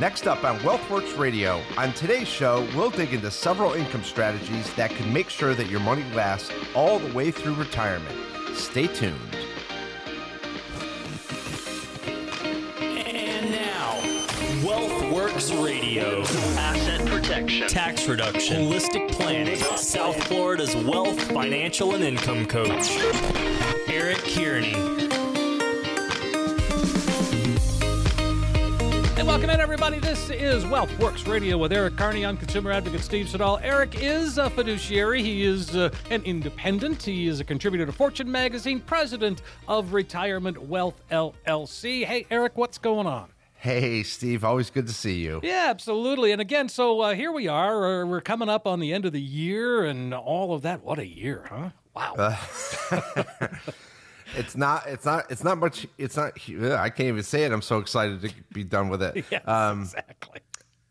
Next up on WealthWorks Radio, on today's show, we'll dig into several income strategies that can make sure that your money lasts all the way through retirement. Stay tuned. And now, WealthWorks Radio. Asset protection. Tax reduction. Holistic planning. South Florida's wealth, financial, and income coach. Eric Kearney. Welcome in, everybody. This is WealthWorks Radio with Eric Carney. I'm consumer advocate Steve Siddall. Eric is a fiduciary. He is uh, an independent. He is a contributor to Fortune magazine, president of Retirement Wealth LLC. Hey, Eric, what's going on? Hey, Steve, always good to see you. Yeah, absolutely. And again, so uh, here we are. Uh, we're coming up on the end of the year and all of that. What a year, huh? Wow. It's not. It's not. It's not much. It's not. I can't even say it. I'm so excited to be done with it. yes, Um, exactly.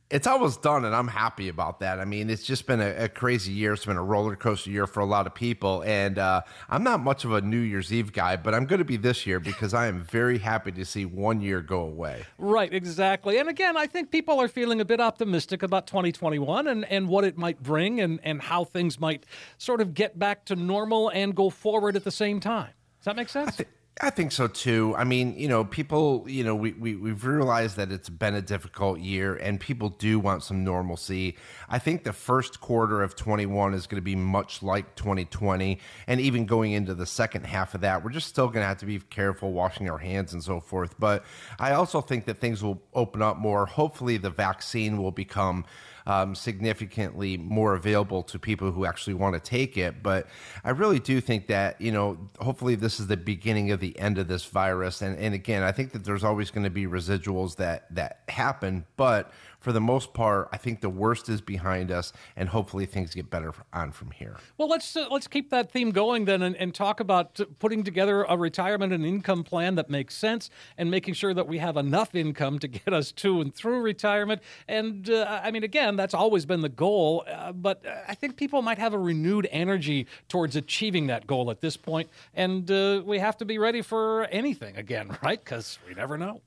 it's almost done, and I'm happy about that. I mean, it's just been a, a crazy year. It's been a roller coaster year for a lot of people, and uh, I'm not much of a New Year's Eve guy, but I'm going to be this year because I am very happy to see one year go away. Right, exactly. And again, I think people are feeling a bit optimistic about 2021 and, and what it might bring and, and how things might sort of get back to normal and go forward at the same time. That make sense? I think so too. I mean, you know, people, you know, we, we, we've realized that it's been a difficult year and people do want some normalcy. I think the first quarter of 21 is going to be much like 2020. And even going into the second half of that, we're just still going to have to be careful washing our hands and so forth. But I also think that things will open up more. Hopefully, the vaccine will become um, significantly more available to people who actually want to take it. But I really do think that, you know, hopefully this is the beginning of the end of this virus. And, and again, I think that there's always going to be residuals that, that happen. But for the most part, I think the worst is behind us, and hopefully things get better on from here. Well, let's uh, let's keep that theme going then, and, and talk about putting together a retirement and income plan that makes sense, and making sure that we have enough income to get us to and through retirement. And uh, I mean, again, that's always been the goal, uh, but I think people might have a renewed energy towards achieving that goal at this point, and uh, we have to be ready for anything again, right? Because we never know.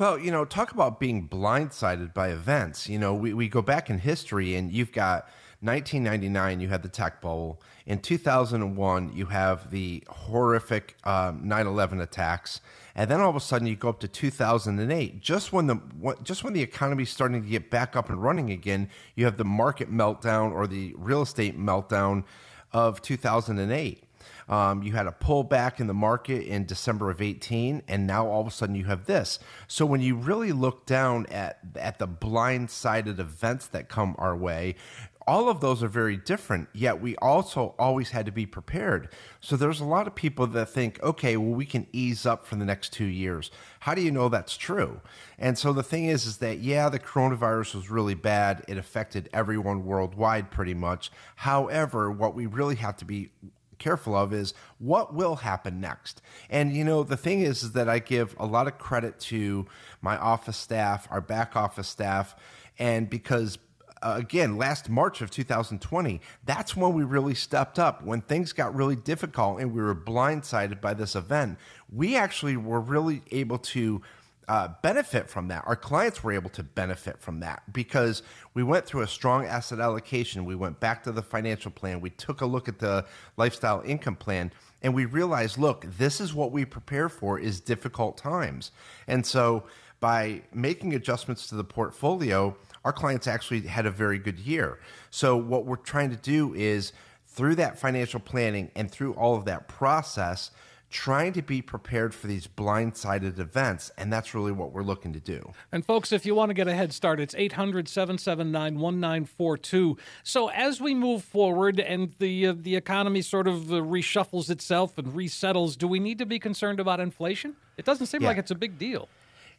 Well, you know, talk about being blindsided by events. You know, we, we go back in history and you've got 1999, you had the tech bubble. In 2001, you have the horrific um, 9 11 attacks. And then all of a sudden, you go up to 2008. Just when the just when the economy is starting to get back up and running again, you have the market meltdown or the real estate meltdown of 2008. Um, you had a pullback in the market in December of 18, and now all of a sudden you have this. So when you really look down at at the blindsided events that come our way, all of those are very different. Yet we also always had to be prepared. So there's a lot of people that think, okay, well we can ease up for the next two years. How do you know that's true? And so the thing is, is that yeah, the coronavirus was really bad. It affected everyone worldwide pretty much. However, what we really have to be careful of is what will happen next. And you know, the thing is, is that I give a lot of credit to my office staff, our back office staff, and because uh, again, last March of 2020, that's when we really stepped up. When things got really difficult and we were blindsided by this event, we actually were really able to uh, benefit from that. Our clients were able to benefit from that because we went through a strong asset allocation. We went back to the financial plan. We took a look at the lifestyle income plan and we realized, look, this is what we prepare for is difficult times. And so by making adjustments to the portfolio, our clients actually had a very good year. So what we're trying to do is through that financial planning and through all of that process, trying to be prepared for these blindsided events. And that's really what we're looking to do. And folks, if you want to get a head start, it's 800 779 1942. So as we move forward and the, uh, the economy sort of uh, reshuffles itself and resettles, do we need to be concerned about inflation? It doesn't seem Yeah. like it's a big deal.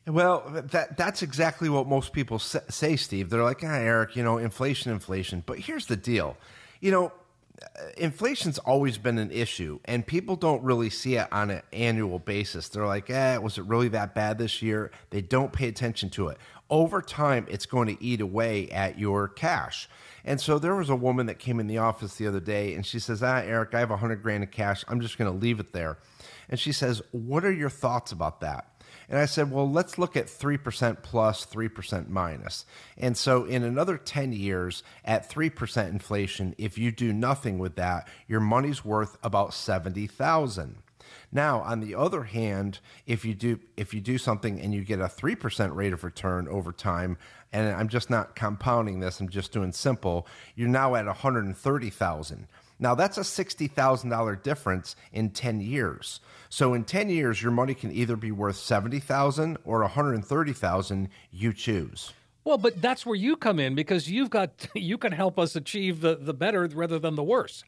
Well, that that's exactly what most people say, Steve. They're like, ah, Eric, you know, inflation, inflation. But here's the deal, you know, inflation's always been an issue, and people don't really see it on an annual basis. They're like, eh, was it really that bad this year? They don't pay attention to it. Over time, it's going to eat away at your cash. And so there was a woman that came in the office the other day, and she says, ah, Eric, I have a hundred grand of cash. I'm just going to leave it there. And she says, what are your thoughts about that? And I said, well, let's look at 3% plus, 3% minus. And so in another 10 years at 3% inflation, if you do nothing with that, your money's worth about 70,000. Now, on the other hand, if you do if you do something and you get a 3% rate of return over time, and I'm just not compounding this, I'm just doing simple, you're now at 130,000. Now, that's a $60,000 difference in 10 years. So in 10 years, your money can either be worth 70,000 or 130,000, you choose. Well, but that's where you come in because you've got you can help us achieve the the better rather than the worse.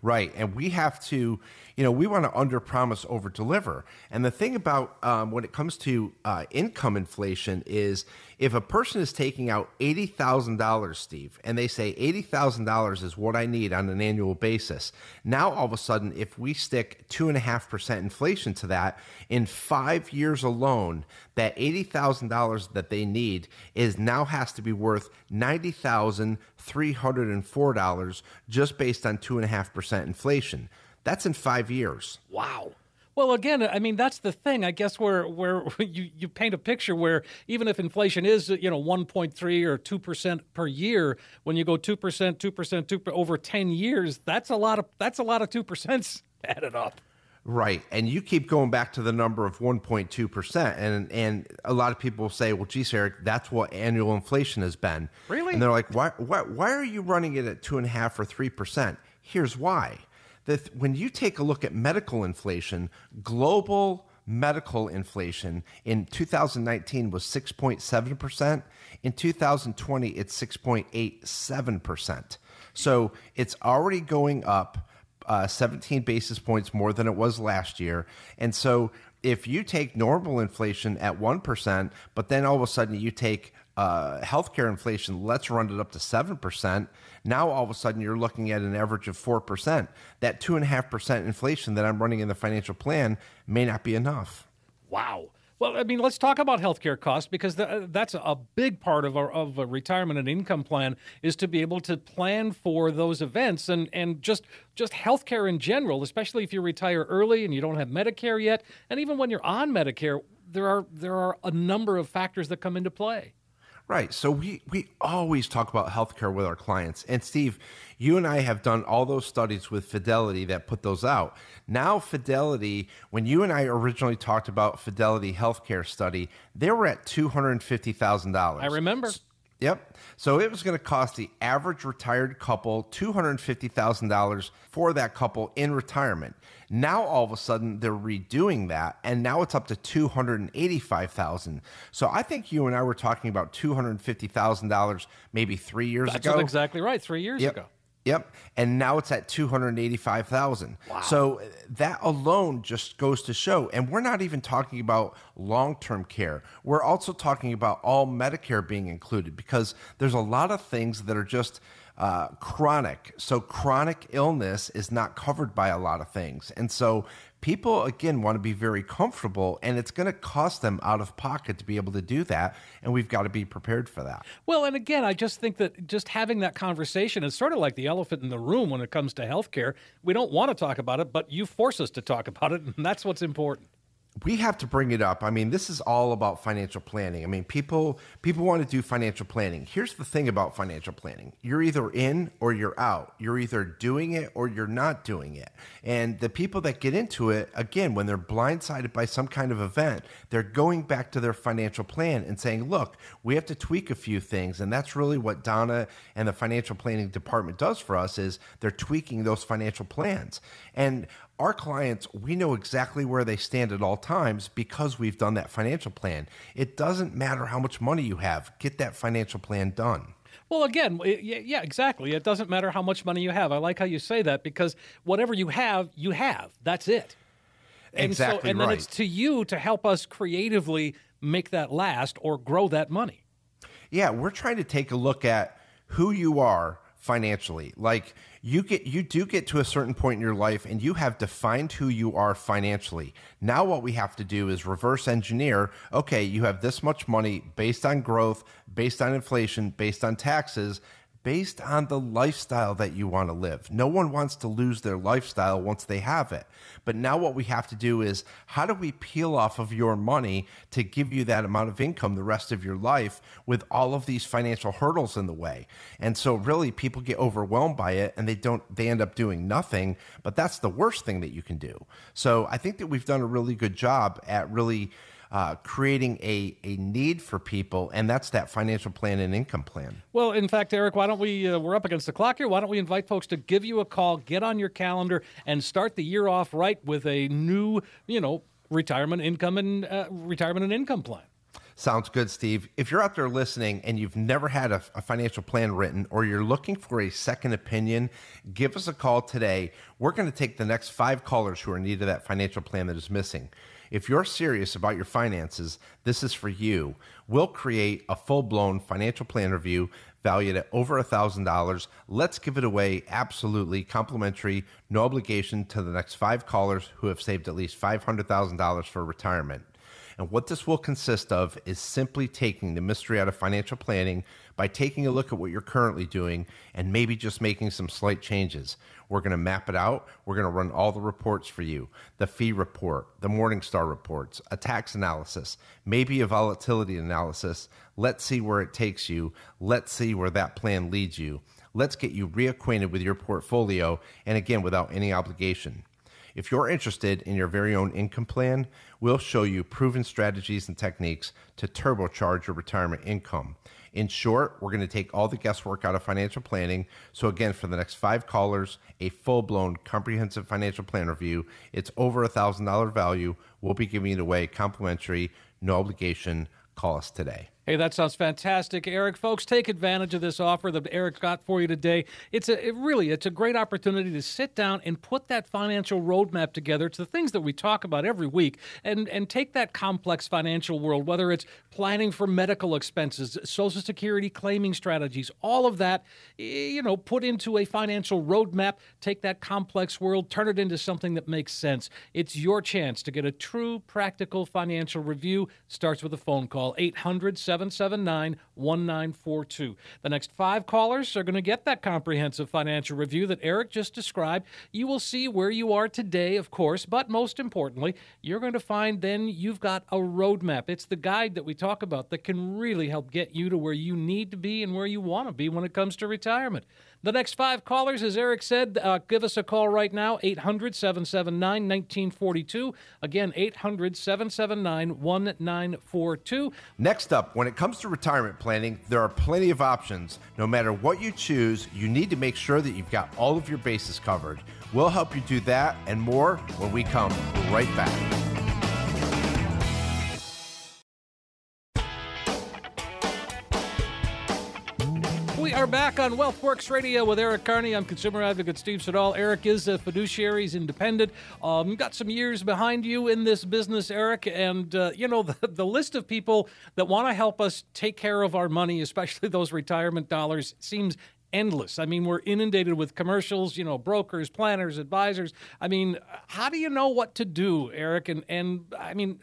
Right. And we have to, you know, we want to under promise, over deliver. And the thing about um, when it comes to uh, income inflation is if a person is taking out $80,000, Steve, and they say $80,000 is what I need on an annual basis, now all of a sudden, if we stick 2.5% inflation to that, in five years alone, that $80,000 that they need is now has to be worth $90,304 just based on 2.5% inflation. That's in five years. Wow. Well, again, I mean that's the thing. I guess where where you, you paint a picture where even if inflation is you know 1.3 or 2 percent per year, when you go 2 percent, 2 percent, two over 10 years, that's a lot of that's a lot of two percent added up. Right. And you keep going back to the number of 1.2%. And and a lot of people say, well, geez, Eric, that's what annual inflation has been. Really? And they're like, why, why, why are you running it at 2.5 or 3%? Here's why. That when you take a look at medical inflation, global medical inflation in 2019 was 6.7%. In 2020, it's 6.87%. So it's already going up uh, 17 basis points more than it was last year. And so if you take normal inflation at 1%, but then all of a sudden you take uh, healthcare inflation, let's run it up to 7%. Now all of a sudden you're looking at an average of 4%. That 2.5% inflation that I'm running in the financial plan may not be enough. Wow. Well, I mean, let's talk about healthcare costs because the, that's a big part of, our, of a retirement and income plan is to be able to plan for those events and, and just just healthcare in general, especially if you retire early and you don't have Medicare yet, and even when you're on Medicare, there are there are a number of factors that come into play. Right. So we, we always talk about healthcare with our clients. And Steve, you and I have done all those studies with Fidelity that put those out. Now, Fidelity, when you and I originally talked about Fidelity Healthcare study, they were at $250,000. I remember. Yep. So it was going to cost the average retired couple $250,000 for that couple in retirement. Now all of a sudden they're redoing that and now it's up to 285,000. So I think you and I were talking about $250,000 maybe 3 years ago. That's ago. exactly right, 3 years Yep. ago. Yep. And now it's at 285,000. So that alone just goes to show. And we're not even talking about long term care. We're also talking about all Medicare being included because there's a lot of things that are just uh, chronic. So chronic illness is not covered by a lot of things. And so people, again, want to be very comfortable and it's going to cost them out of pocket to be able to do that. And we've got to be prepared for that. Well, and again, I just think that just having that conversation is sort of like the elephant in the room when it comes to healthcare. We don't want to talk about it, but you force us to talk about it, and that's what's important we have to bring it up. I mean, this is all about financial planning. I mean, people people want to do financial planning. Here's the thing about financial planning. You're either in or you're out. You're either doing it or you're not doing it. And the people that get into it, again, when they're blindsided by some kind of event, they're going back to their financial plan and saying, "Look, we have to tweak a few things." And that's really what Donna and the financial planning department does for us is they're tweaking those financial plans. And our clients, we know exactly where they stand at all times because we've done that financial plan. It doesn't matter how much money you have, get that financial plan done. Well, again, yeah, exactly. It doesn't matter how much money you have. I like how you say that because whatever you have, you have. That's it. And exactly. So, and right. then it's to you to help us creatively make that last or grow that money. Yeah, we're trying to take a look at who you are financially. Like you get you do get to a certain point in your life and you have defined who you are financially. Now what we have to do is reverse engineer, okay, you have this much money based on growth, based on inflation, based on taxes, based on the lifestyle that you want to live. No one wants to lose their lifestyle once they have it. But now what we have to do is how do we peel off of your money to give you that amount of income the rest of your life with all of these financial hurdles in the way? And so really people get overwhelmed by it and they don't they end up doing nothing, but that's the worst thing that you can do. So I think that we've done a really good job at really uh, creating a, a need for people, and that's that financial plan and income plan. Well, in fact, Eric, why don't we, uh, we're up against the clock here. Why don't we invite folks to give you a call, get on your calendar, and start the year off right with a new, you know, retirement income and uh, retirement and income plan. Sounds good, Steve. If you're out there listening and you've never had a, a, financial plan written or you're looking for a second opinion, give us a call today. We're going to take the next five callers who are in need of that financial plan that is missing. If you're serious about your finances, this is for you. We'll create a full blown financial plan review valued at over $1,000. Let's give it away absolutely complimentary, no obligation to the next five callers who have saved at least $500,000 for retirement. And what this will consist of is simply taking the mystery out of financial planning by taking a look at what you're currently doing and maybe just making some slight changes. We're going to map it out. We're going to run all the reports for you the fee report, the Morningstar reports, a tax analysis, maybe a volatility analysis. Let's see where it takes you. Let's see where that plan leads you. Let's get you reacquainted with your portfolio and again, without any obligation. If you're interested in your very own income plan, we'll show you proven strategies and techniques to turbocharge your retirement income. In short, we're going to take all the guesswork out of financial planning. So, again, for the next five callers, a full blown comprehensive financial plan review. It's over a $1,000 value. We'll be giving it away complimentary, no obligation. Call us today. Hey, that sounds fantastic, Eric. Folks, take advantage of this offer that Eric got for you today. It's a it really it's a great opportunity to sit down and put that financial roadmap together to the things that we talk about every week, and and take that complex financial world, whether it's planning for medical expenses, Social Security claiming strategies, all of that, you know, put into a financial roadmap. Take that complex world, turn it into something that makes sense. It's your chance to get a true, practical financial review. Starts with a phone call, 800 779 1942. The next five callers are going to get that comprehensive financial review that Eric just described. You will see where you are today, of course, but most importantly, you're going to find then you've got a roadmap. It's the guide that we talk about that can really help get you to where you need to be and where you want to be when it comes to retirement. The next five callers, as Eric said, uh, give us a call right now, 800 779 1942. Again, 800 779 1942. Next up, when it comes to retirement planning, there are plenty of options. No matter what you choose, you need to make sure that you've got all of your bases covered. We'll help you do that and more when we come right back. Are back on WealthWorks Radio with Eric Carney. I'm consumer advocate Steve Siddall. Eric is a fiduciary, he's independent. Um, got some years behind you in this business, Eric, and uh, you know the, the list of people that want to help us take care of our money, especially those retirement dollars, seems endless. I mean, we're inundated with commercials, you know, brokers, planners, advisors. I mean, how do you know what to do, Eric? And and I mean,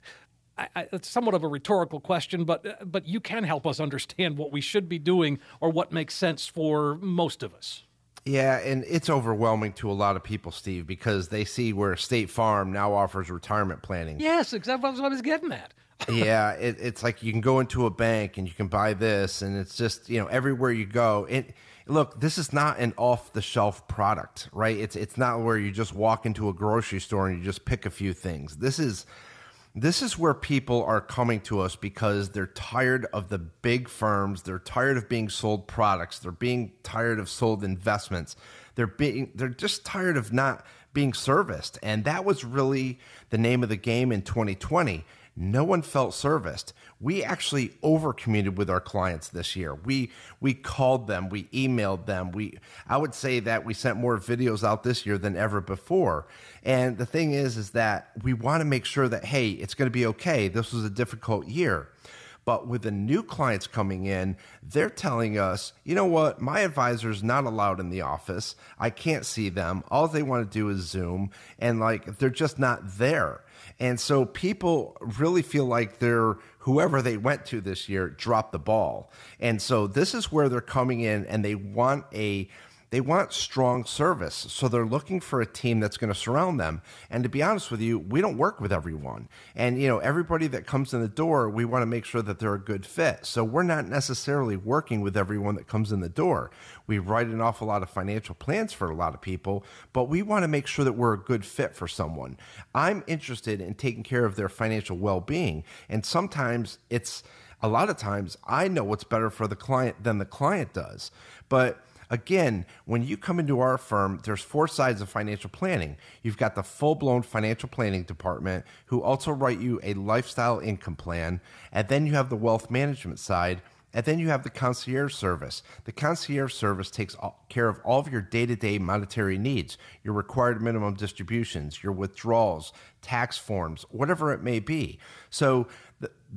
I, I, it's somewhat of a rhetorical question, but uh, but you can help us understand what we should be doing or what makes sense for most of us. Yeah, and it's overwhelming to a lot of people, Steve, because they see where State Farm now offers retirement planning. Yes, exactly what I was getting at. yeah, it, it's like you can go into a bank and you can buy this, and it's just you know everywhere you go. It look, this is not an off the shelf product, right? It's it's not where you just walk into a grocery store and you just pick a few things. This is this is where people are coming to us because they're tired of the big firms. They're tired of being sold products. They're being tired of sold investments. They're being they're just tired of not being serviced. And that was really the name of the game in 2020 no one felt serviced. We actually over communicated with our clients this year. We we called them, we emailed them. We I would say that we sent more videos out this year than ever before. And the thing is is that we want to make sure that hey, it's going to be okay. This was a difficult year. But with the new clients coming in, they're telling us, you know what, my advisor's not allowed in the office. I can't see them. All they want to do is Zoom, and like they're just not there. And so people really feel like they're whoever they went to this year dropped the ball. And so this is where they're coming in and they want a they want strong service. So they're looking for a team that's going to surround them. And to be honest with you, we don't work with everyone. And, you know, everybody that comes in the door, we want to make sure that they're a good fit. So we're not necessarily working with everyone that comes in the door. We write an awful lot of financial plans for a lot of people, but we want to make sure that we're a good fit for someone. I'm interested in taking care of their financial well being. And sometimes it's, a lot of times I know what's better for the client than the client does. But Again, when you come into our firm, there's four sides of financial planning. You've got the full blown financial planning department who also write you a lifestyle income plan. And then you have the wealth management side. And then you have the concierge service. The concierge service takes care of all of your day to day monetary needs, your required minimum distributions, your withdrawals, tax forms, whatever it may be. So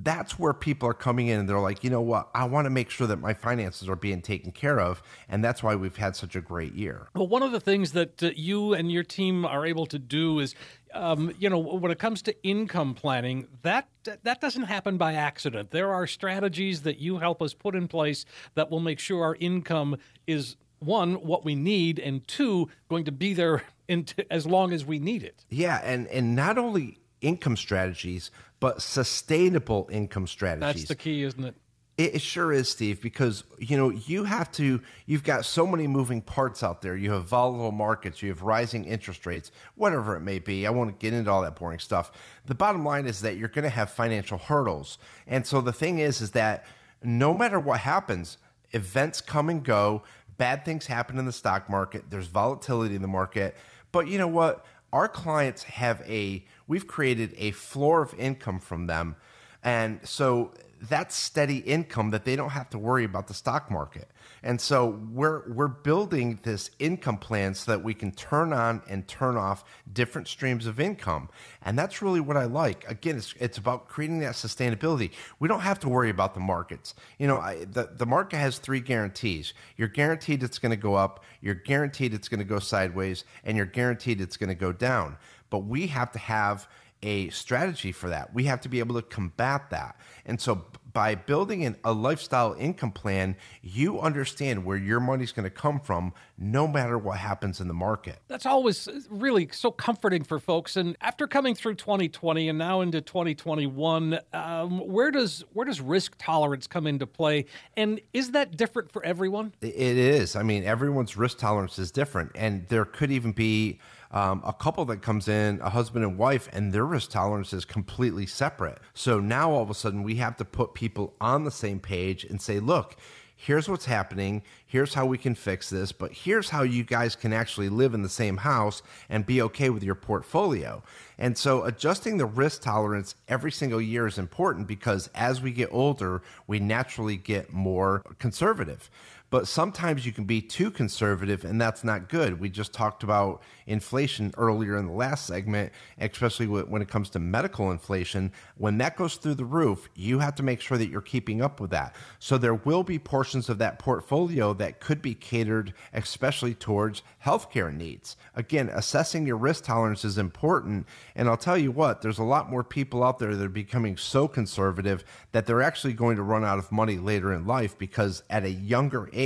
that's where people are coming in and they're like, you know what, I want to make sure that my finances are being taken care of. And that's why we've had such a great year. Well, one of the things that uh, you and your team are able to do is, um, you know, when it comes to income planning, that that doesn't happen by accident. There are strategies that you help us put in place that will make sure our income is one what we need and two going to be there in t- as long as we need it. Yeah, and and not only income strategies, but sustainable income strategies. That's the key, isn't it? It sure is, Steve, because you know you have to. You've got so many moving parts out there. You have volatile markets. You have rising interest rates. Whatever it may be, I won't get into all that boring stuff. The bottom line is that you're going to have financial hurdles, and so the thing is, is that no matter what happens, events come and go. Bad things happen in the stock market. There's volatility in the market, but you know what? Our clients have a we've created a floor of income from them. And so that's steady income that they don't have to worry about the stock market. And so we're we're building this income plan so that we can turn on and turn off different streams of income. And that's really what I like. Again, it's it's about creating that sustainability. We don't have to worry about the markets. You know, I, the the market has three guarantees. You're guaranteed it's going to go up, you're guaranteed it's going to go sideways, and you're guaranteed it's going to go down. But we have to have a strategy for that. We have to be able to combat that. And so by building an, a lifestyle income plan, you understand where your money's going to come from no matter what happens in the market. That's always really so comforting for folks. And after coming through 2020 and now into 2021, um, where does where does risk tolerance come into play? And is that different for everyone? It is. I mean, everyone's risk tolerance is different, and there could even be um, a couple that comes in, a husband and wife, and their risk tolerance is completely separate. So now all of a sudden we have to put people on the same page and say, look, here's what's happening, here's how we can fix this, but here's how you guys can actually live in the same house and be okay with your portfolio. And so adjusting the risk tolerance every single year is important because as we get older, we naturally get more conservative. But sometimes you can be too conservative, and that's not good. We just talked about inflation earlier in the last segment, especially when it comes to medical inflation. When that goes through the roof, you have to make sure that you're keeping up with that. So there will be portions of that portfolio that could be catered, especially towards healthcare needs. Again, assessing your risk tolerance is important. And I'll tell you what, there's a lot more people out there that are becoming so conservative that they're actually going to run out of money later in life because at a younger age,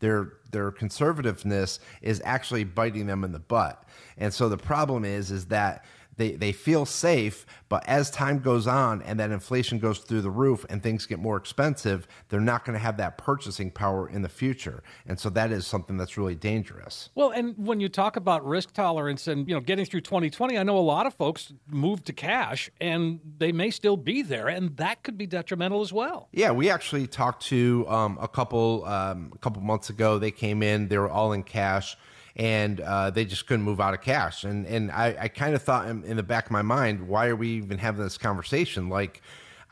their their conservativeness is actually biting them in the butt. And so the problem is is that they, they feel safe, but as time goes on and that inflation goes through the roof and things get more expensive, they're not going to have that purchasing power in the future. And so that is something that's really dangerous. Well, and when you talk about risk tolerance and, you know, getting through 2020, I know a lot of folks moved to cash and they may still be there and that could be detrimental as well. Yeah, we actually talked to um, a couple um, a couple months ago. They came in, they were all in cash and uh, they just couldn't move out of cash. And and I, I kind of thought in, in the back of my mind, why are we even having this conversation? Like,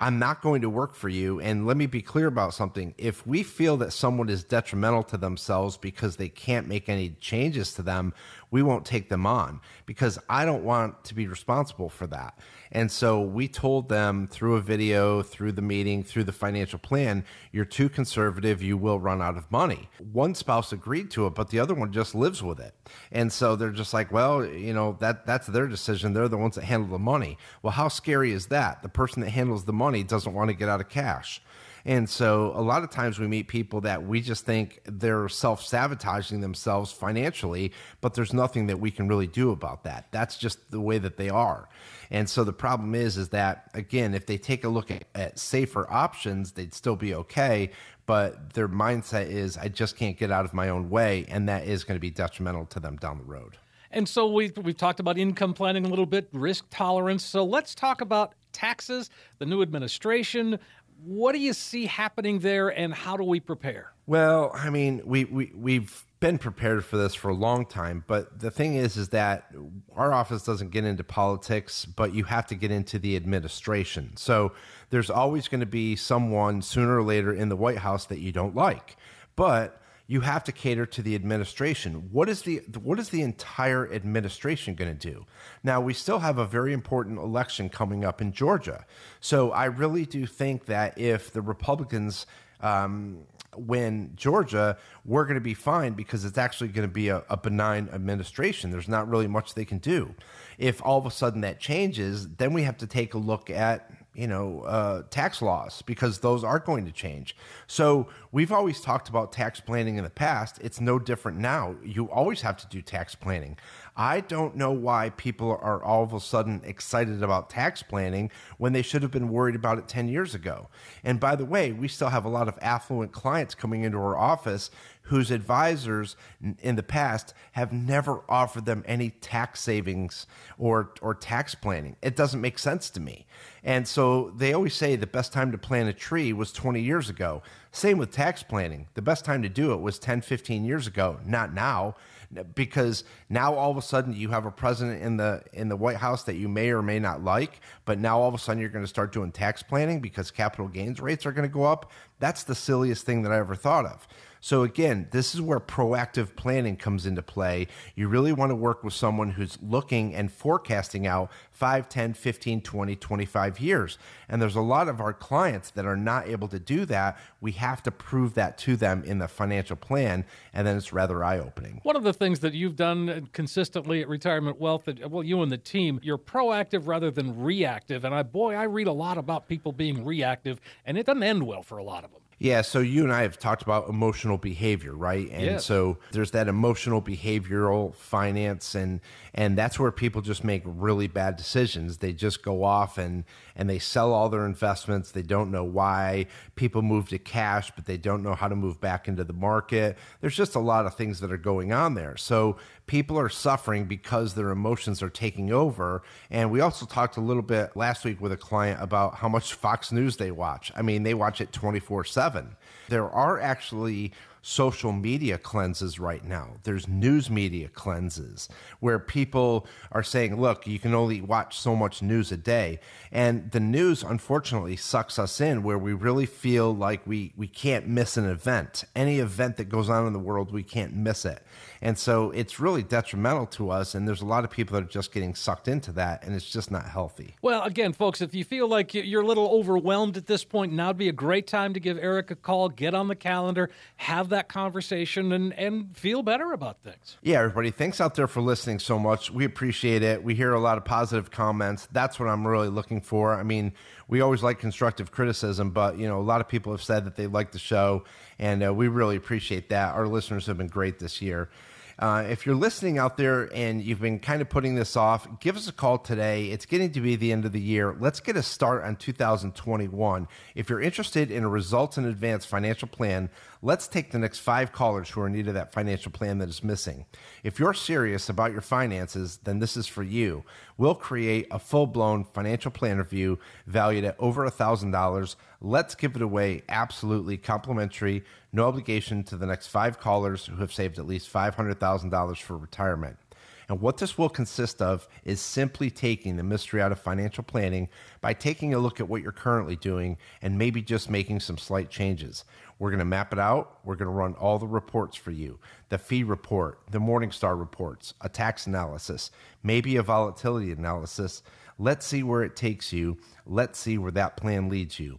I'm not going to work for you. And let me be clear about something. If we feel that someone is detrimental to themselves because they can't make any changes to them, we won't take them on because I don't want to be responsible for that. And so we told them through a video, through the meeting, through the financial plan, you're too conservative, you will run out of money. One spouse agreed to it, but the other one just lives with it. And so they're just like, well, you know, that that's their decision. They're the ones that handle the money. Well, how scary is that? The person that handles the money doesn't want to get out of cash. And so a lot of times we meet people that we just think they're self sabotaging themselves financially, but there's nothing that we can really do about that. That's just the way that they are. And so the problem is, is that again, if they take a look at, at safer options, they'd still be okay. But their mindset is, I just can't get out of my own way. And that is going to be detrimental to them down the road. And so we've, we've talked about income planning a little bit, risk tolerance. So let's talk about taxes, the new administration. What do you see happening there, and how do we prepare? Well, I mean, we, we we've been prepared for this for a long time, but the thing is, is that our office doesn't get into politics, but you have to get into the administration. So there's always going to be someone sooner or later in the White House that you don't like, but you have to cater to the administration. What is the what is the entire administration going to do? Now we still have a very important election coming up in Georgia, so I really do think that if the Republicans um, win Georgia, we're going to be fine because it's actually going to be a, a benign administration. There's not really much they can do. If all of a sudden that changes, then we have to take a look at you know, uh, tax laws because those are going to change. So we've always talked about tax planning in the past. It's no different now. You always have to do tax planning. I don't know why people are all of a sudden excited about tax planning when they should have been worried about it 10 years ago. And by the way, we still have a lot of affluent clients coming into our office whose advisors in the past have never offered them any tax savings or, or tax planning. It doesn't make sense to me. And so they always say the best time to plant a tree was 20 years ago. Same with tax planning. The best time to do it was 10, 15 years ago, not now because now all of a sudden you have a president in the in the White House that you may or may not like, but now all of a sudden you're going to start doing tax planning because capital gains rates are going to go up. That's the silliest thing that I ever thought of. So, again, this is where proactive planning comes into play. You really want to work with someone who's looking and forecasting out 5, 10, 15, 20, 25 years. And there's a lot of our clients that are not able to do that. We have to prove that to them in the financial plan, and then it's rather eye opening. One of the things that you've done consistently at Retirement Wealth, well, you and the team, you're proactive rather than reactive. And I, boy, I read a lot about people being reactive, and it doesn't end well for a lot of them. Yeah, so you and I have talked about emotional behavior, right? And yeah. so there's that emotional behavioral finance and and that's where people just make really bad decisions. They just go off and and they sell all their investments. They don't know why. People move to cash, but they don't know how to move back into the market. There's just a lot of things that are going on there. So people are suffering because their emotions are taking over. And we also talked a little bit last week with a client about how much Fox News they watch. I mean, they watch it 24 7. There are actually social media cleanses right now. There's news media cleanses where people are saying, look, you can only watch so much news a day. And the news, unfortunately, sucks us in where we really feel like we, we can't miss an event. Any event that goes on in the world, we can't miss it. And so it's really detrimental to us. And there's a lot of people that are just getting sucked into that, and it's just not healthy. Well, again, folks, if you feel like you're a little overwhelmed at this point, now would be a great time to give Eric a call, get on the calendar, have that conversation, and, and feel better about things. Yeah, everybody, thanks out there for listening so much. We appreciate it. We hear a lot of positive comments. That's what I'm really looking for. I mean, we always like constructive criticism, but you know, a lot of people have said that they like the show, and uh, we really appreciate that. Our listeners have been great this year. Uh, if you're listening out there and you've been kind of putting this off, give us a call today. It's getting to be the end of the year. Let's get a start on 2021. If you're interested in a results in advance financial plan, let's take the next five callers who are in need of that financial plan that is missing. If you're serious about your finances, then this is for you. We'll create a full blown financial plan review valued at over $1,000. Let's give it away absolutely complimentary no obligation to the next five callers who have saved at least $500,000 for retirement. And what this will consist of is simply taking the mystery out of financial planning by taking a look at what you're currently doing and maybe just making some slight changes. We're going to map it out. We're going to run all the reports for you the fee report, the Morningstar reports, a tax analysis, maybe a volatility analysis, Let's see where it takes you. Let's see where that plan leads you.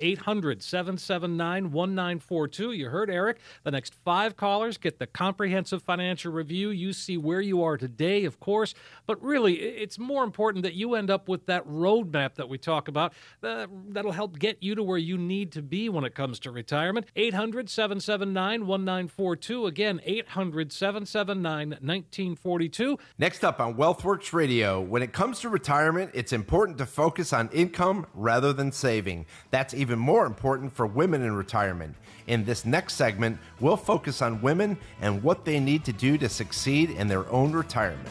800 779 1942. You heard Eric. The next five callers get the comprehensive financial review. You see where you are today, of course, but really, it's more important that you end up with that roadmap that we talk about uh, that'll help get you to where you need to be when it comes to retirement. 800 779 1942. Again, 800 779 1942. Next up on WealthWorks Radio, when it comes to retirement, it's important to focus on income rather than saving. That's even even more important for women in retirement. In this next segment, we'll focus on women and what they need to do to succeed in their own retirement.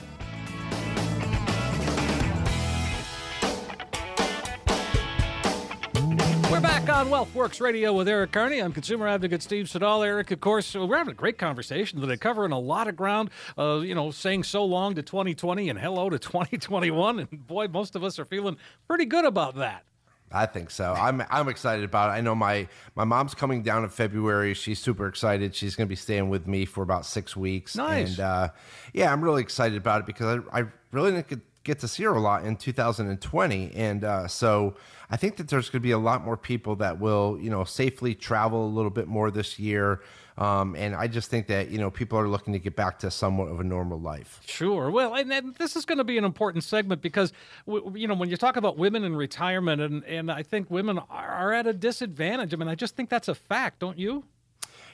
We're back on WealthWorks Radio with Eric Carney. I'm consumer advocate Steve Siddall. Eric, of course, we're having a great conversation today, covering a lot of ground. Uh, you know, saying so long to 2020 and hello to 2021, and boy, most of us are feeling pretty good about that. I think so. I'm I'm excited about it. I know my my mom's coming down in February. She's super excited. She's going to be staying with me for about six weeks. Nice. And uh, yeah, I'm really excited about it because I, I really didn't get, get to see her a lot in 2020, and uh, so I think that there's going to be a lot more people that will you know safely travel a little bit more this year. Um, and I just think that you know people are looking to get back to somewhat of a normal life. Sure. Well, and, and this is going to be an important segment because you know when you talk about women in retirement, and and I think women are at a disadvantage. I mean, I just think that's a fact, don't you?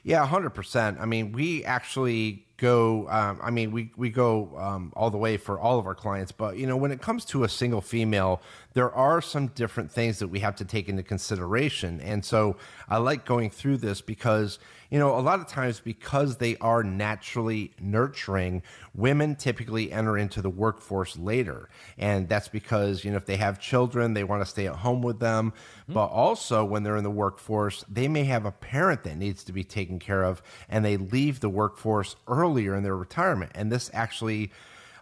Yeah, hundred percent. I mean, we actually go. Um, I mean, we we go um, all the way for all of our clients, but you know, when it comes to a single female, there are some different things that we have to take into consideration. And so, I like going through this because you know, a lot of times because they are naturally nurturing, women typically enter into the workforce later. And that's because, you know, if they have children, they want to stay at home with them. Mm-hmm. But also, when they're in the workforce, they may have a parent that needs to be taken care of and they leave the workforce earlier in their retirement. And this actually,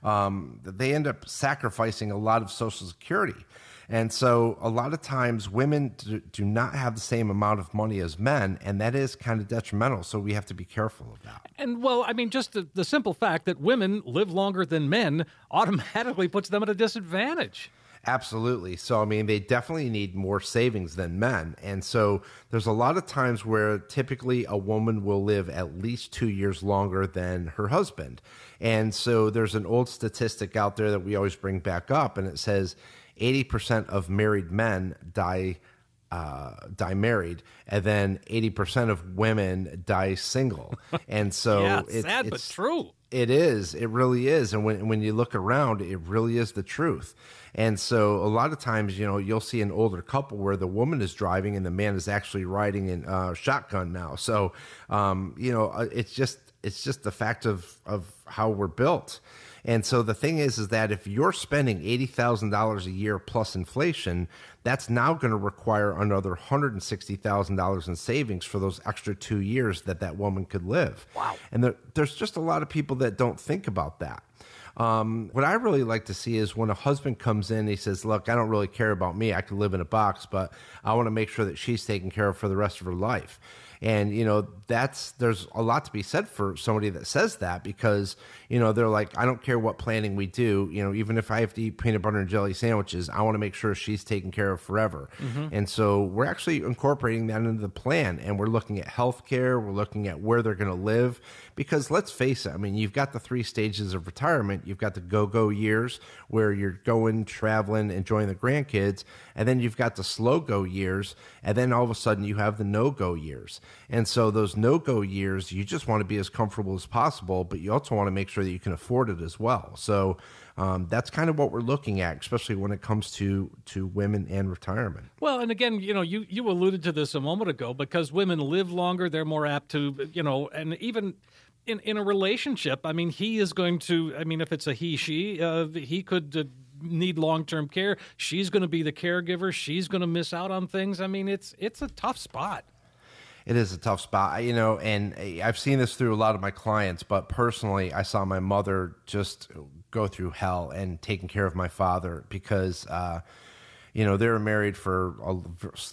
um, they end up sacrificing a lot of Social Security. And so a lot of times women do, not have the same amount of money as men, and that is kind of detrimental. So we have to be careful of that. And well, I mean, just the, the simple fact that women live longer than men automatically puts them at a disadvantage. Absolutely. So, I mean, they definitely need more savings than men. And so, there's a lot of times where typically a woman will live at least two years longer than her husband. And so, there's an old statistic out there that we always bring back up, and it says 80% of married men die uh, die married, and then 80% of women die single. And so yeah, it's, sad it's, but true. It is. It really is. And when when you look around, it really is the truth. And so a lot of times, you know, you'll see an older couple where the woman is driving and the man is actually riding in uh, shotgun now. So, um, you know, uh, it's just it's just the fact of of how we're built. And so the thing is, is that if you're spending eighty thousand dollars a year plus inflation, that's now going to require another hundred and sixty thousand dollars in savings for those extra two years that that woman could live. Wow! And there, there's just a lot of people that don't think about that. Um, what I really like to see is when a husband comes in, he says, "Look, I don't really care about me. I could live in a box, but I want to make sure that she's taken care of for the rest of her life." And you know, that's there's a lot to be said for somebody that says that because you know they're like, I don't care what planning we do. You know, even if I have to eat peanut butter and jelly sandwiches, I want to make sure she's taken care of forever. Mm-hmm. And so we're actually incorporating that into the plan, and we're looking at health care. We're looking at where they're going to live because let's face it. I mean, you've got the three stages of retirement. You've got the go-go years where you're going, traveling, enjoying the grandkids, and then you've got the slow go years, and then all of a sudden you have the no-go years. And so those no go years, you just want to be as comfortable as possible, but you also want to make sure that you can afford it as well. So um, that's kind of what we're looking at, especially when it comes to to women and retirement. Well, and again, you know, you you alluded to this a moment ago because women live longer, they're more apt to, you know, and even in in a relationship, I mean, he is going to. I mean, if it's a he she, uh, he could. Uh, need long term care. She's going to be the caregiver. She's going to miss out on things. I mean, it's it's a tough spot. It is a tough spot, you know, and I've seen this through a lot of my clients, but personally, I saw my mother just go through hell and taking care of my father because, uh, you know, they were married for a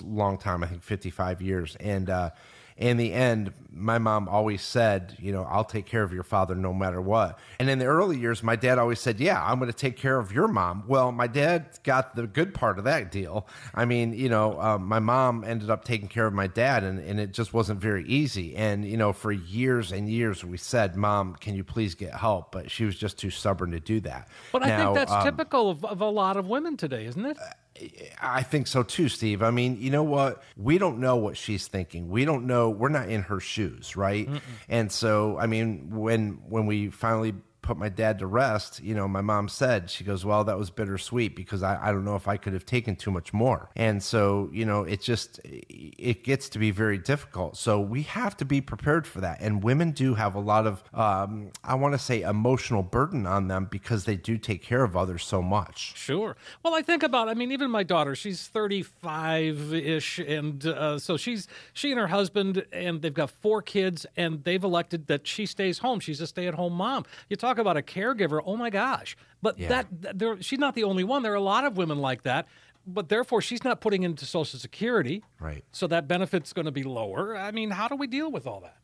long time, I think 55 years. And, uh, in the end, my mom always said, you know, I'll take care of your father no matter what. And in the early years, my dad always said, yeah, I'm going to take care of your mom. Well, my dad got the good part of that deal. I mean, you know, um, my mom ended up taking care of my dad, and, and it just wasn't very easy. And, you know, for years and years, we said, Mom, can you please get help? But she was just too stubborn to do that. But now, I think that's um, typical of, of a lot of women today, isn't it? I think so too, Steve. I mean, you know what? We don't know what she's thinking. We don't know. We're not in her shoes, right? Mm-mm. And so, I mean, when when we finally put my dad to rest, you know, my mom said, she goes, Well, that was bittersweet because I, I don't know if I could have taken too much more. And so, you know, it just, it gets to be very difficult. So we have to be prepared for that. And women do have a lot of, um, I want to say, emotional burden on them because they do take care of others so much. Sure. Well, I think about, I mean, even my daughter, she's 35 ish. And uh, so she's, she and her husband, and they've got four kids, and they've elected that she stays home. She's a stay at home mom. You talk talk about a caregiver. Oh my gosh! But yeah. that there, she's not the only one. There are a lot of women like that. But therefore, she's not putting into Social Security. Right. So that benefit's going to be lower. I mean, how do we deal with all that?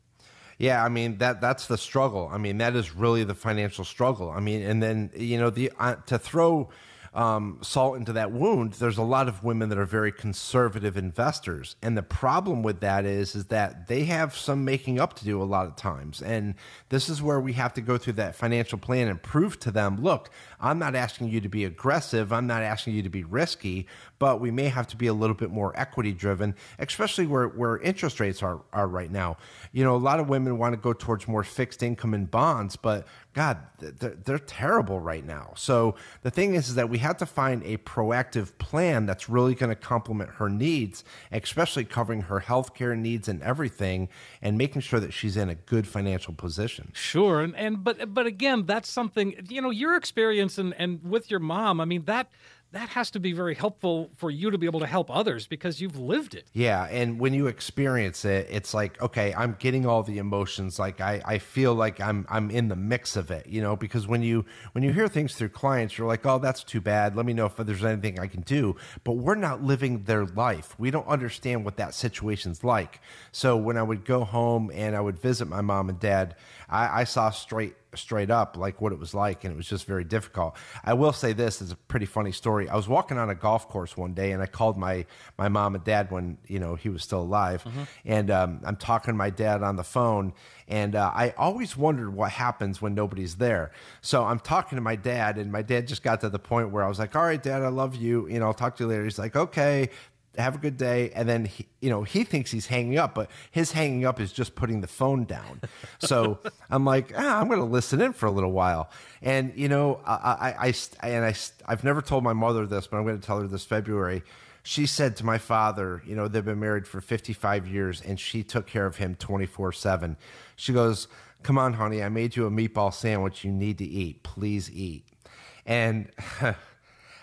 Yeah, I mean that that's the struggle. I mean that is really the financial struggle. I mean, and then you know the uh, to throw um, salt into that wound, there's a lot of women that are very conservative investors, and the problem with that is is that they have some making up to do a lot of times, and this is where we have to go through that financial plan and prove to them, look, I'm not asking you to be aggressive, I'm not asking you to be risky, but we may have to be a little bit more equity driven, especially where where interest rates are are right now. You know, a lot of women want to go towards more fixed income and bonds, but God, they're, terrible right now. So the thing is, is that we have to find a proactive plan that's really going to complement her needs, especially covering her healthcare needs and everything, and making sure that she's in a good financial position. Sure, and and but but again, that's something you know your experience and and with your mom. I mean that that has to be very helpful for you to be able to help others because you've lived it. Yeah. And when you experience it, it's like, okay, I'm getting all the emotions. Like I, I feel like I'm I'm in the mix of it, you know, because when you when you hear things through clients, you're like, oh, that's too bad. Let me know if there's anything I can do. But we're not living their life. We don't understand what that situation's like. So when I would go home and I would visit my mom and dad, I, I saw straight straight up like what it was like and it was just very difficult. I will say this is a pretty funny story. I was walking on a golf course one day and i called my my mom and dad when you know he was still alive. Mm-hmm. and um, i'm talking to my dad on the phone and uh, i always wondered what happens when nobody's there. So i'm talking to my dad and my dad just got to the point where i was like all right dad i love you. You know i'll talk to you later. He's like okay have a good day and then he, you know he thinks he's hanging up but his hanging up is just putting the phone down. So i'm like ah, i'm going to listen in for a little while. And you know I, I, I and i i've never told my mother this but i'm going to tell her this february. She said to my father you know they've been married for 55 years and she took care of him 24 7 she goes come on honey i made you a meatball sandwich you need to eat. Please eat. And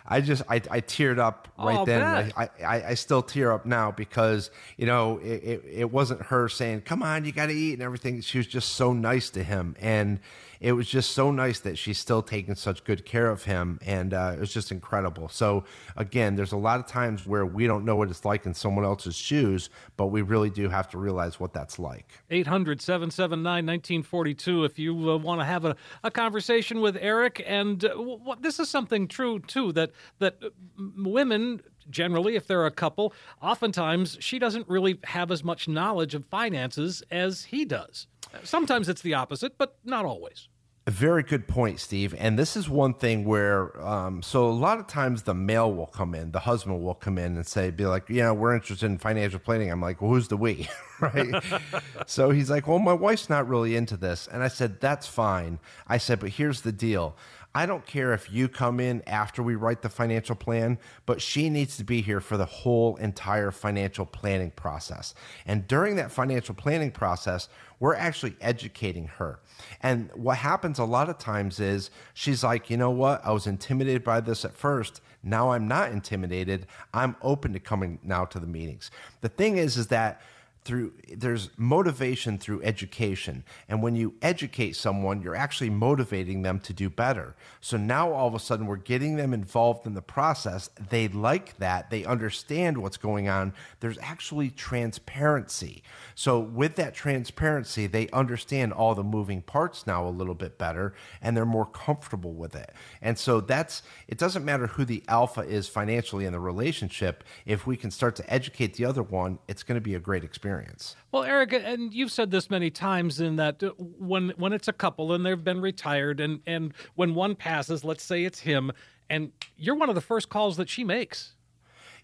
I just I, I teared up oh, right oh, then. I, I, I still tear up now because you know it, it, it wasn't her saying come on you got to eat and everything. She was just so nice to him and it was just so nice that she's still taking such good care of him, and uh, it was just incredible. So again, there's a lot of times where we don't know what it's like in someone else's shoes, but we really do have to realize what that's like. 800 779 1942 if you uh, want to have a, a conversation with Eric. And uh, w- this is something true, too, that, that uh, women generally, if they're a couple, oftentimes she doesn't really have as much knowledge of finances as he does. Sometimes it's the opposite, but not always. A very good point, Steve. And this is one thing where, um, so a lot of times the male will come in, the husband will come in and say, be like, yeah, we're interested in financial planning. I'm like, well, who's the we? right? so he's like, well, my wife's not really into this. And I said, that's fine. I said, but here's the deal. I don't care if you come in after we write the financial plan, but she needs to be here for the whole entire financial planning process. And during that financial planning process, we're actually educating her. And what happens a lot of times is she's like, you know what? I was intimidated by this at first. Now I'm not intimidated. I'm open to coming now to the meetings. The thing is, is that through there's motivation through education. And when you educate someone you're actually motivating them to do better. So now all of a sudden we're getting them involved in the process. They like that. They understand what's going on. There's actually transparency. So with that transparency they understand all the moving parts now a little bit better and they're more comfortable with it. And so that's it doesn't matter who the alpha is financially in the relationship. If we can start to educate the other one it's going to be a great experience experience. Well, Eric, and you've said this many times in that uh, when when it's a couple and they've been retired, and and when one passes, let's say it's him, and you're one of the first calls that she makes.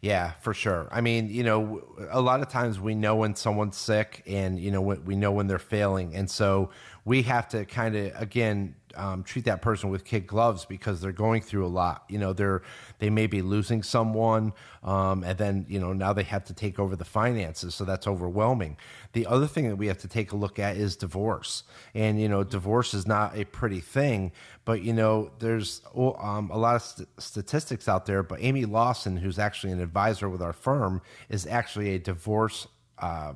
Yeah, for sure. I mean, you know, a lot of times we know when someone's sick and, you know, we know when they're failing. And so we have to kind of, again, um, treat that person with kid gloves because they're going through a lot. You know, they're they may be losing someone, um, and then you know now they have to take over the finances, so that's overwhelming. The other thing that we have to take a look at is divorce, and you know, divorce is not a pretty thing, but you know, there's um, a lot of st- statistics out there. But Amy Lawson, who's actually an advisor with our firm, is actually a divorce. Uh,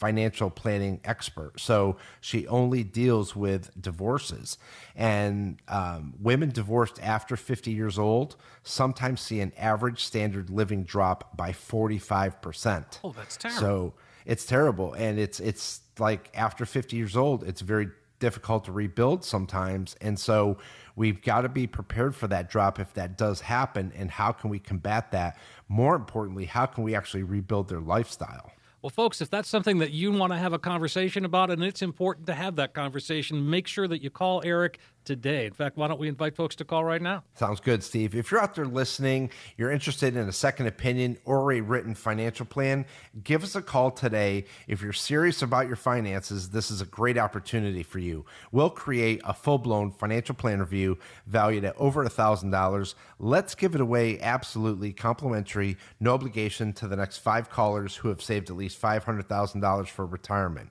financial planning expert. So she only deals with divorces. And um, women divorced after 50 years old sometimes see an average standard living drop by 45%. Oh, that's terrible. So it's terrible. And it's, it's like after 50 years old, it's very difficult to rebuild sometimes. And so we've got to be prepared for that drop if that does happen. And how can we combat that? More importantly, how can we actually rebuild their lifestyle? Well, folks, if that's something that you want to have a conversation about, and it's important to have that conversation, make sure that you call Eric today. In fact, why don't we invite folks to call right now? Sounds good, Steve. If you're out there listening, you're interested in a second opinion or a written financial plan, give us a call today. If you're serious about your finances, this is a great opportunity for you. We'll create a full blown financial plan review valued at over $1,000. Let's give it away absolutely complimentary, no obligation to the next five callers who have saved at least $500,000 for retirement.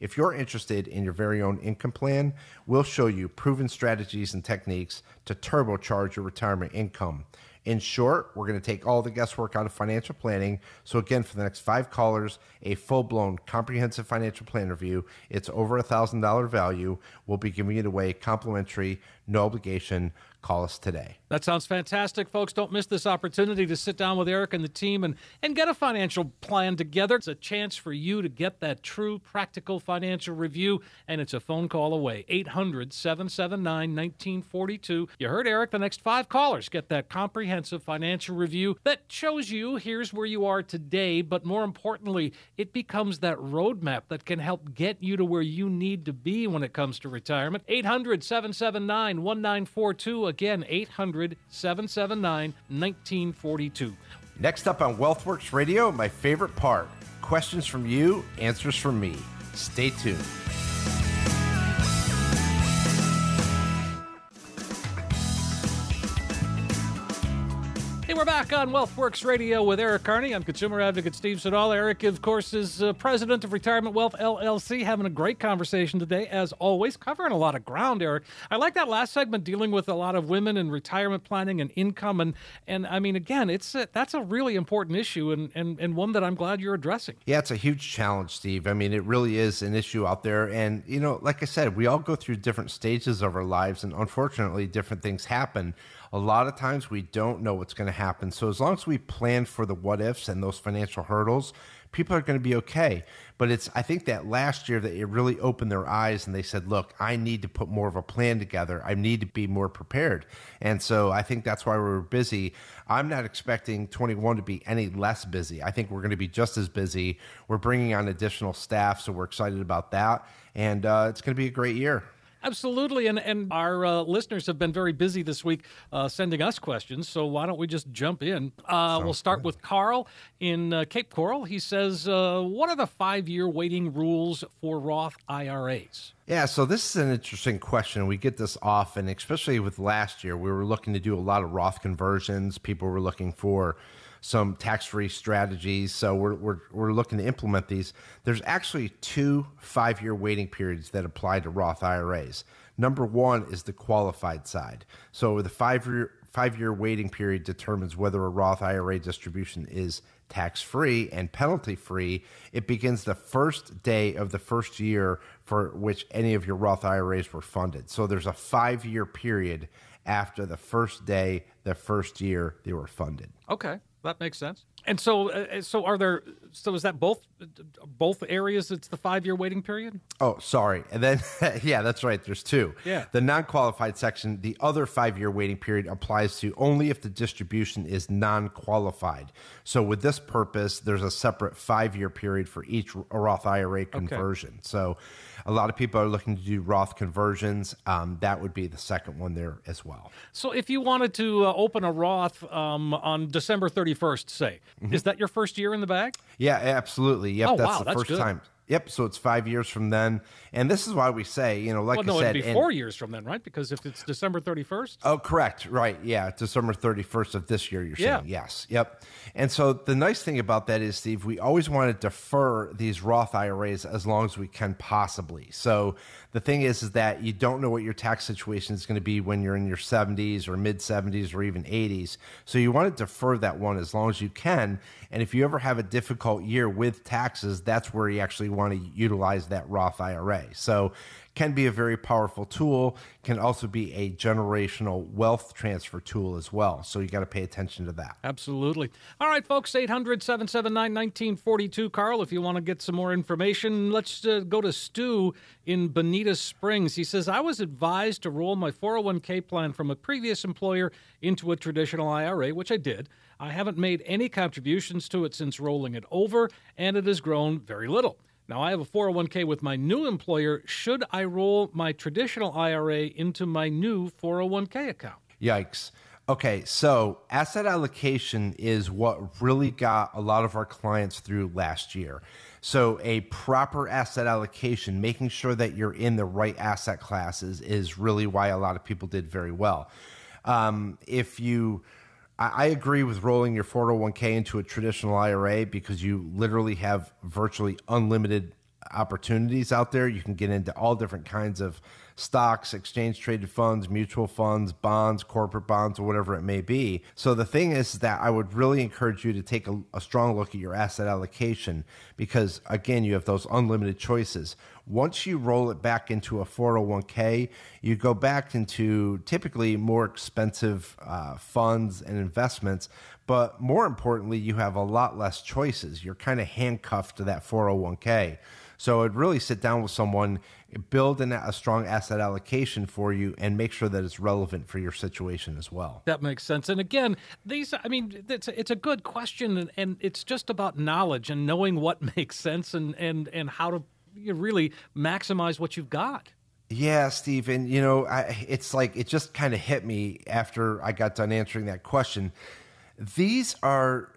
If you're interested in your very own income plan, we'll show you proven strategies and techniques to turbocharge your retirement income. In short, we're going to take all the guesswork out of financial planning. So, again, for the next five callers, a full blown comprehensive financial plan review. It's over a $1,000 value. We'll be giving it away complimentary, no obligation. Call us today. That sounds fantastic, folks. Don't miss this opportunity to sit down with Eric and the team and, and get a financial plan together. It's a chance for you to get that true, practical financial review, and it's a phone call away 800 779 1942. You heard Eric. The next five callers get that comprehensive financial review that shows you here's where you are today, but more importantly, it becomes that roadmap that can help get you to where you need to be when it comes to retirement. 800 779 1942. Again, 800 779 1942. Next up on WealthWorks Radio, my favorite part questions from you, answers from me. Stay tuned. We're back on WealthWorks Radio with Eric Kearney. I'm consumer advocate Steve Siddall. Eric, of course, is uh, president of Retirement Wealth LLC. Having a great conversation today, as always, covering a lot of ground. Eric, I like that last segment dealing with a lot of women and retirement planning and income, and and I mean, again, it's a, that's a really important issue and, and and one that I'm glad you're addressing. Yeah, it's a huge challenge, Steve. I mean, it really is an issue out there, and you know, like I said, we all go through different stages of our lives, and unfortunately, different things happen. A lot of times, we don't know what's going to happen. So as long as we plan for the what ifs and those financial hurdles, people are going to be okay. But it's I think that last year that it really opened their eyes and they said, "Look, I need to put more of a plan together. I need to be more prepared." And so I think that's why we were busy. I'm not expecting 21 to be any less busy. I think we're going to be just as busy. We're bringing on additional staff, so we're excited about that, and uh, it's going to be a great year. Absolutely, and and our uh, listeners have been very busy this week uh, sending us questions. So why don't we just jump in? Uh, we'll start good. with Carl in uh, Cape Coral. He says, uh, "What are the five-year waiting rules for Roth IRAs?" Yeah, so this is an interesting question. We get this often, especially with last year. We were looking to do a lot of Roth conversions. People were looking for some tax free strategies. So we're, we're, we're looking to implement these. There's actually two five year waiting periods that apply to Roth IRAs. Number one is the qualified side. So the five year five year waiting period determines whether a Roth IRA distribution is tax free and penalty free. It begins the first day of the first year for which any of your Roth IRAs were funded. So there's a five year period after the first day, the first year they were funded. Okay that makes sense. And so, uh, uh, so are there? So is that both both areas? It's the five year waiting period. Oh, sorry. And then, yeah, that's right. There's two. Yeah. The non qualified section, the other five year waiting period applies to only if the distribution is non qualified. So with this purpose, there's a separate five year period for each Roth IRA conversion. Okay. So a lot of people are looking to do Roth conversions. Um, that would be the second one there as well. So if you wanted to uh, open a Roth um, on December 31st, say, mm-hmm. is that your first year in the bag? Yeah, absolutely. Yep, oh, that's wow, the that's first good. time. Yep. So it's five years from then, and this is why we say, you know, like well, no, I said, it'd be four years from then, right? Because if it's December thirty first. Oh, correct. Right. Yeah, December thirty first of this year. You're saying yes. Yep. And so the nice thing about that is, Steve, we always want to defer these Roth IRAs as long as we can possibly. So the thing is, is that you don't know what your tax situation is going to be when you're in your 70s or mid 70s or even 80s. So you want to defer that one as long as you can. And if you ever have a difficult year with taxes, that's where you actually want to utilize that Roth IRA. So can be a very powerful tool, can also be a generational wealth transfer tool as well. So you got to pay attention to that. Absolutely. All right, folks, 800 779 1942. Carl, if you want to get some more information, let's uh, go to Stu in Bonita Springs. He says, I was advised to roll my 401k plan from a previous employer into a traditional IRA, which I did. I haven't made any contributions to it since rolling it over, and it has grown very little. Now, I have a 401k with my new employer. Should I roll my traditional IRA into my new 401k account? Yikes. Okay, so asset allocation is what really got a lot of our clients through last year. So, a proper asset allocation, making sure that you're in the right asset classes, is really why a lot of people did very well. Um, if you I, agree with rolling your 401k into a traditional IRA because you literally have virtually unlimited opportunities out there. You can get into all different kinds of stocks, exchange traded funds, mutual funds, bonds, corporate bonds, or whatever it may be. So the thing is that I would really encourage you to take a, a strong look at your asset allocation because, again, you have those unlimited choices. Once you roll it back into a 401k, you go back into typically more expensive uh, funds and investments. But more importantly, you have a lot less choices. You're kind of handcuffed to that 401k. So I'd really sit down with someone, build an, a strong asset allocation for you, and make sure that it's relevant for your situation as well. That makes sense. And again, these, I mean, it's, it's a good question, and, and it's just about knowledge and knowing what makes sense and, and, and how to really maximize what you've got. Yeah, Steve, and you know, I, it's like it just kind of hit me after I got done answering that question. These are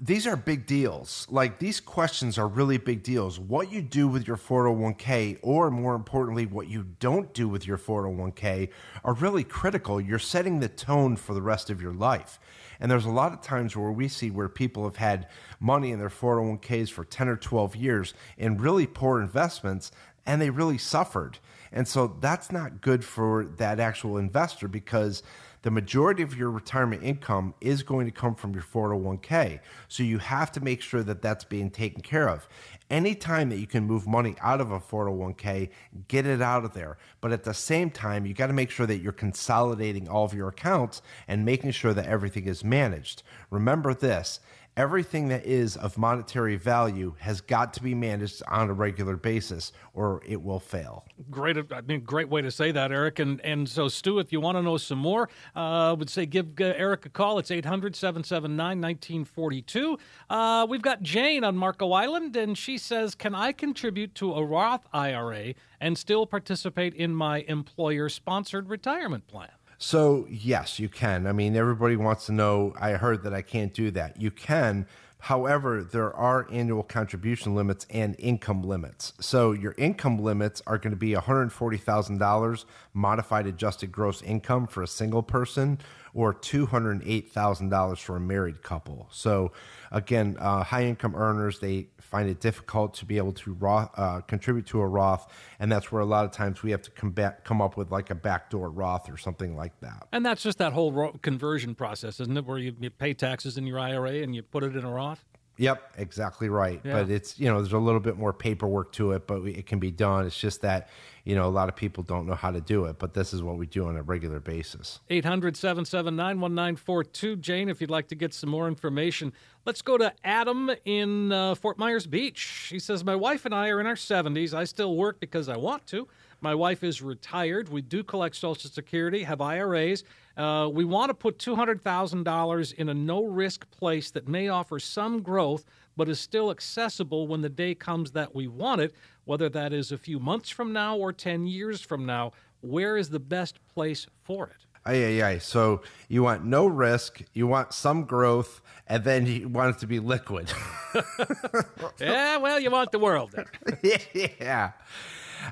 these are big deals. Like these questions are really big deals. What you do with your 401k, or more importantly, what you don't do with your 401k, are really critical. You're setting the tone for the rest of your life. And there's a lot of times where we see where people have had money in their 401ks for 10 or 12 years in really poor investments and they really suffered. And so that's not good for that actual investor because the majority of your retirement income is going to come from your 401k. So you have to make sure that that's being taken care of. Anytime that you can move money out of a 401k, get it out of there. But at the same time, you got to make sure that you're consolidating all of your accounts and making sure that everything is managed. Remember this everything that is of monetary value has got to be managed on a regular basis or it will fail. Great, I mean, great way to say that, Eric. And and so, Stu, if you want to know some more, uh, I would say give uh, Eric a call. It's 800 779 1942. Uh, we've got Jane on Marco Island, and she says, Can I contribute to a Roth IRA and still participate in my employer sponsored retirement plan? So, yes, you can. I mean, everybody wants to know. I heard that I can't do that. You can. However, there are annual contribution limits and income limits. So, your income limits are going to be $140,000 modified adjusted gross income for a single person or $208,000 for a married couple. So, again, uh, high income earners, they find it difficult to be able to Roth, uh, contribute to a Roth. And that's where a lot of times we have to come, come up with like a backdoor Roth or something like that. And that's just that whole conversion process, isn't it? Where you, you pay taxes in your IRA and you put it in a Roth? Yep, exactly right. Yeah. But it's, you know, there's a little bit more paperwork to it, but it can be done. It's just that, you know, a lot of people don't know how to do it, but this is what we do on a regular basis. 800 779 1942. Jane, if you'd like to get some more information, let's go to Adam in uh, Fort Myers Beach. He says, My wife and I are in our 70s. I still work because I want to. My wife is retired. We do collect Social Security, have IRAs. Uh, we want to put $200,000 in a no risk place that may offer some growth, but is still accessible when the day comes that we want it, whether that is a few months from now or 10 years from now. Where is the best place for it? Aye, aye, aye. So you want no risk, you want some growth, and then you want it to be liquid. yeah, well, you want the world. yeah.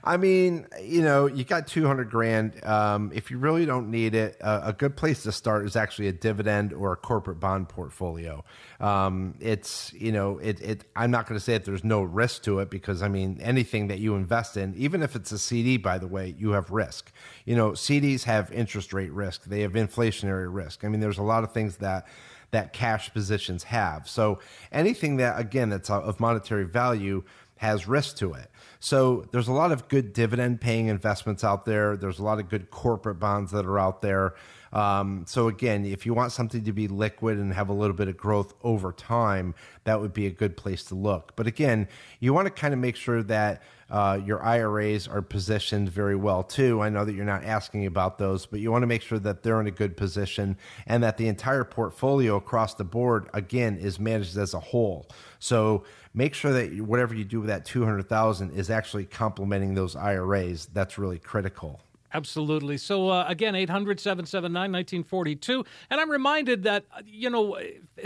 I mean, you know, you got 200 grand. Um, if you really don't need it, a good place to start is actually a dividend or a corporate bond portfolio. Um, it's, you know, it, it I'm not going to say that there's no risk to it because, I mean, anything that you invest in, even if it's a CD, by the way, you have risk. You know, CDs have interest rate risk, they have inflationary risk. I mean, there's a lot of things that that cash positions have. So anything that, again, that's of monetary value has risk to it. So there's a lot of good dividend paying investments out there. There's a lot of good corporate bonds that are out there. Um, so again, if you want something to be liquid and have a little bit of growth over time, that would be a good place to look. But again, you want to kind of make sure that uh, your IRAs are positioned very well too. I know that you're not asking about those, but you want to make sure that they're in a good position and that the entire portfolio across the board again is managed as a whole. So make sure that whatever you do with that 200,000 is actually complementing those IRAs. That's really critical. Absolutely. So, uh, again, 800 779 1942. And I'm reminded that, uh, you know,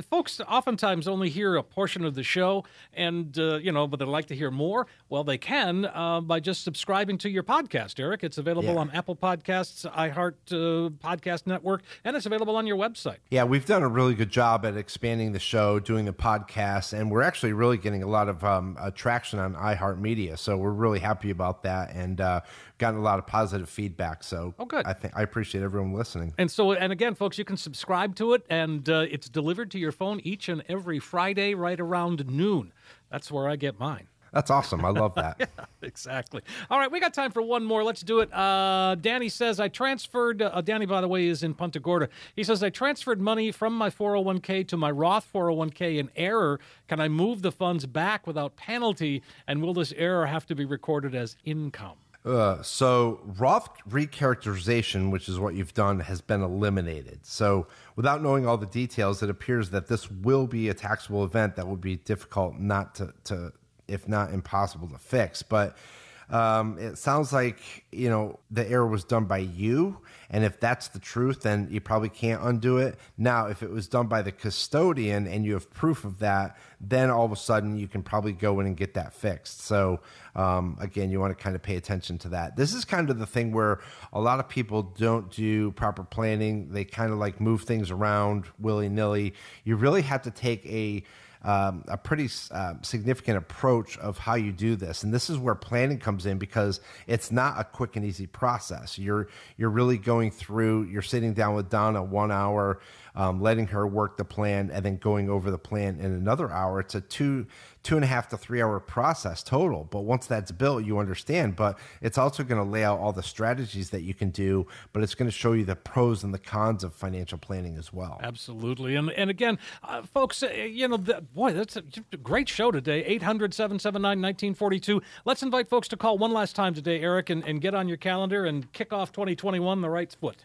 folks oftentimes only hear a portion of the show, and, uh, you know, but they'd like to hear more. Well, they can uh, by just subscribing to your podcast, Eric. It's available yeah. on Apple Podcasts, iHeart uh, Podcast Network, and it's available on your website. Yeah, we've done a really good job at expanding the show, doing the podcast, and we're actually really getting a lot of um, traction on iHeartMedia. So, we're really happy about that. And, uh, gotten a lot of positive feedback. So oh, good. I think I appreciate everyone listening. And so, and again, folks, you can subscribe to it, and uh, it's delivered to your phone each and every Friday, right around noon. That's where I get mine. That's awesome. I love that. yeah, exactly. All right, we got time for one more. Let's do it. Uh, Danny says, I transferred, uh, Danny, by the way, is in Punta Gorda. He says, I transferred money from my 401k to my Roth 401k in error. Can I move the funds back without penalty? And will this error have to be recorded as income? Uh, so Roth recharacterization, which is what you've done, has been eliminated. So without knowing all the details, it appears that this will be a taxable event that would be difficult not to, to if not impossible to fix. But um, it sounds like you know the error was done by you, and if that's the truth, then you probably can't undo it. Now, if it was done by the custodian and you have proof of that, then all of a sudden you can probably go in and get that fixed. So um, again, you want to kind of pay attention to that. This is kind of the thing where a lot of people don't do proper planning. They kind of like move things around willy nilly. You really have to take a um, a pretty uh, significant approach of how you do this. And this is where planning comes in because it's not a quick and easy process. You're you're really going through. You're sitting down with Donna one hour um, letting her work the plan, and then going over the plan in another hour. It's a two two and a half to three hour process total. But once that's built, you understand. But it's also going to lay out all the strategies that you can do, but it's going to show you the pros and the cons of financial planning as well. Absolutely. And and again, uh, folks, uh, you know, the, boy, that's a great show today. 800 779 1942. Let's invite folks to call one last time today, Eric, and, and get on your calendar and kick off 2021 the right foot.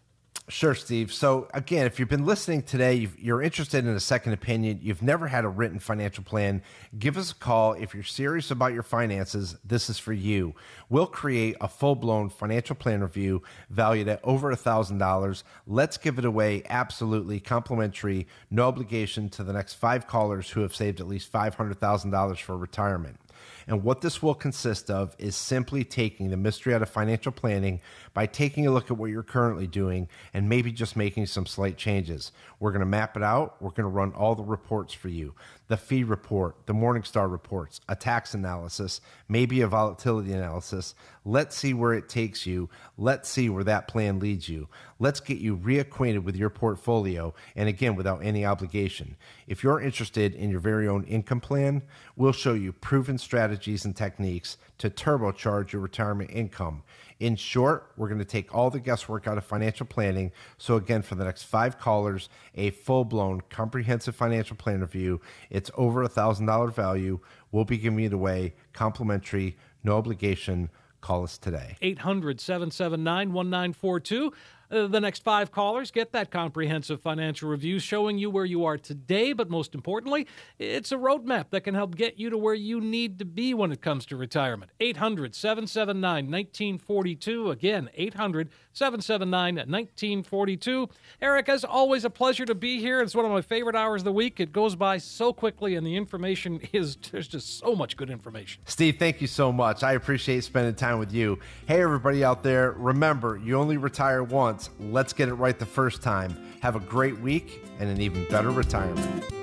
Sure, Steve. So, again, if you've been listening today, you are interested in a second opinion, you've never had a written financial plan, give us a call. If you're serious about your finances, this is for you. We'll create a full blown financial plan review valued at over $1,000. Let's give it away absolutely complimentary, no obligation to the next five callers who have saved at least $500,000 for retirement. And what this will consist of is simply taking the mystery out of financial planning by taking a look at what you're currently doing and maybe just making some slight changes. We're going to map it out. We're going to run all the reports for you the fee report, the Morningstar reports, a tax analysis, maybe a volatility analysis. Let's see where it takes you. Let's see where that plan leads you. Let's get you reacquainted with your portfolio and again, without any obligation. If you're interested in your very own income plan, we'll show you proven strategies and techniques to turbocharge your retirement income. In short, we're going to take all the guesswork out of financial planning. So, again, for the next five callers, a full blown comprehensive financial plan review. It's over a $1,000 value. We'll be giving it away complimentary, no obligation. Call us today. 800 779 1942. Uh, the next five callers get that comprehensive financial review showing you where you are today, but most importantly, it's a roadmap that can help get you to where you need to be when it comes to retirement. 800 779 1942. Again, 800 779 1942. Eric, as always, a pleasure to be here. It's one of my favorite hours of the week. It goes by so quickly, and the information is there's just so much good information. Steve, thank you so much. I appreciate spending time with you. Hey, everybody out there, remember, you only retire once. Let's get it right the first time. Have a great week and an even better retirement.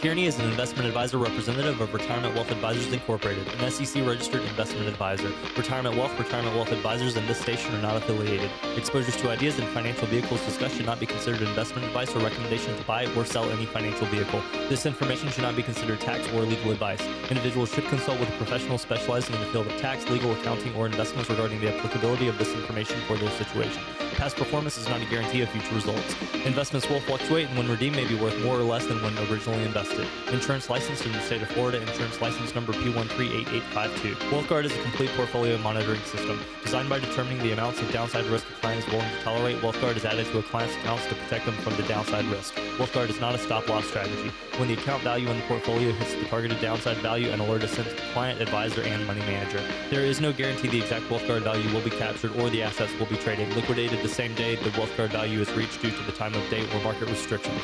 Kearney is an investment advisor representative of Retirement Wealth Advisors Incorporated, an SEC registered investment advisor. Retirement Wealth, Retirement Wealth Advisors, and this station are not affiliated. Exposures to ideas and financial vehicles discussed should not be considered investment advice or recommendation to buy or sell any financial vehicle. This information should not be considered tax or legal advice. Individuals should consult with a professional specializing in the field of tax, legal, accounting, or investments regarding the applicability of this information for their situation. Past performance is not a guarantee of future results. Investments will fluctuate and when redeemed may be worth more or less than when originally invested. Insurance licensed in the state of Florida, insurance license number P138852. WealthGuard is a complete portfolio monitoring system. Designed by determining the amounts of downside risk a client is willing to tolerate, WealthGuard is added to a client's accounts to protect them from the downside risk. WealthGuard is not a stop loss strategy. When the account value in the portfolio hits the targeted downside value, an alert is sent to the client, advisor, and money manager. There is no guarantee the exact WealthGuard value will be captured or the assets will be traded, liquidated the same day the WealthGuard value is reached due to the time of day or market restrictions.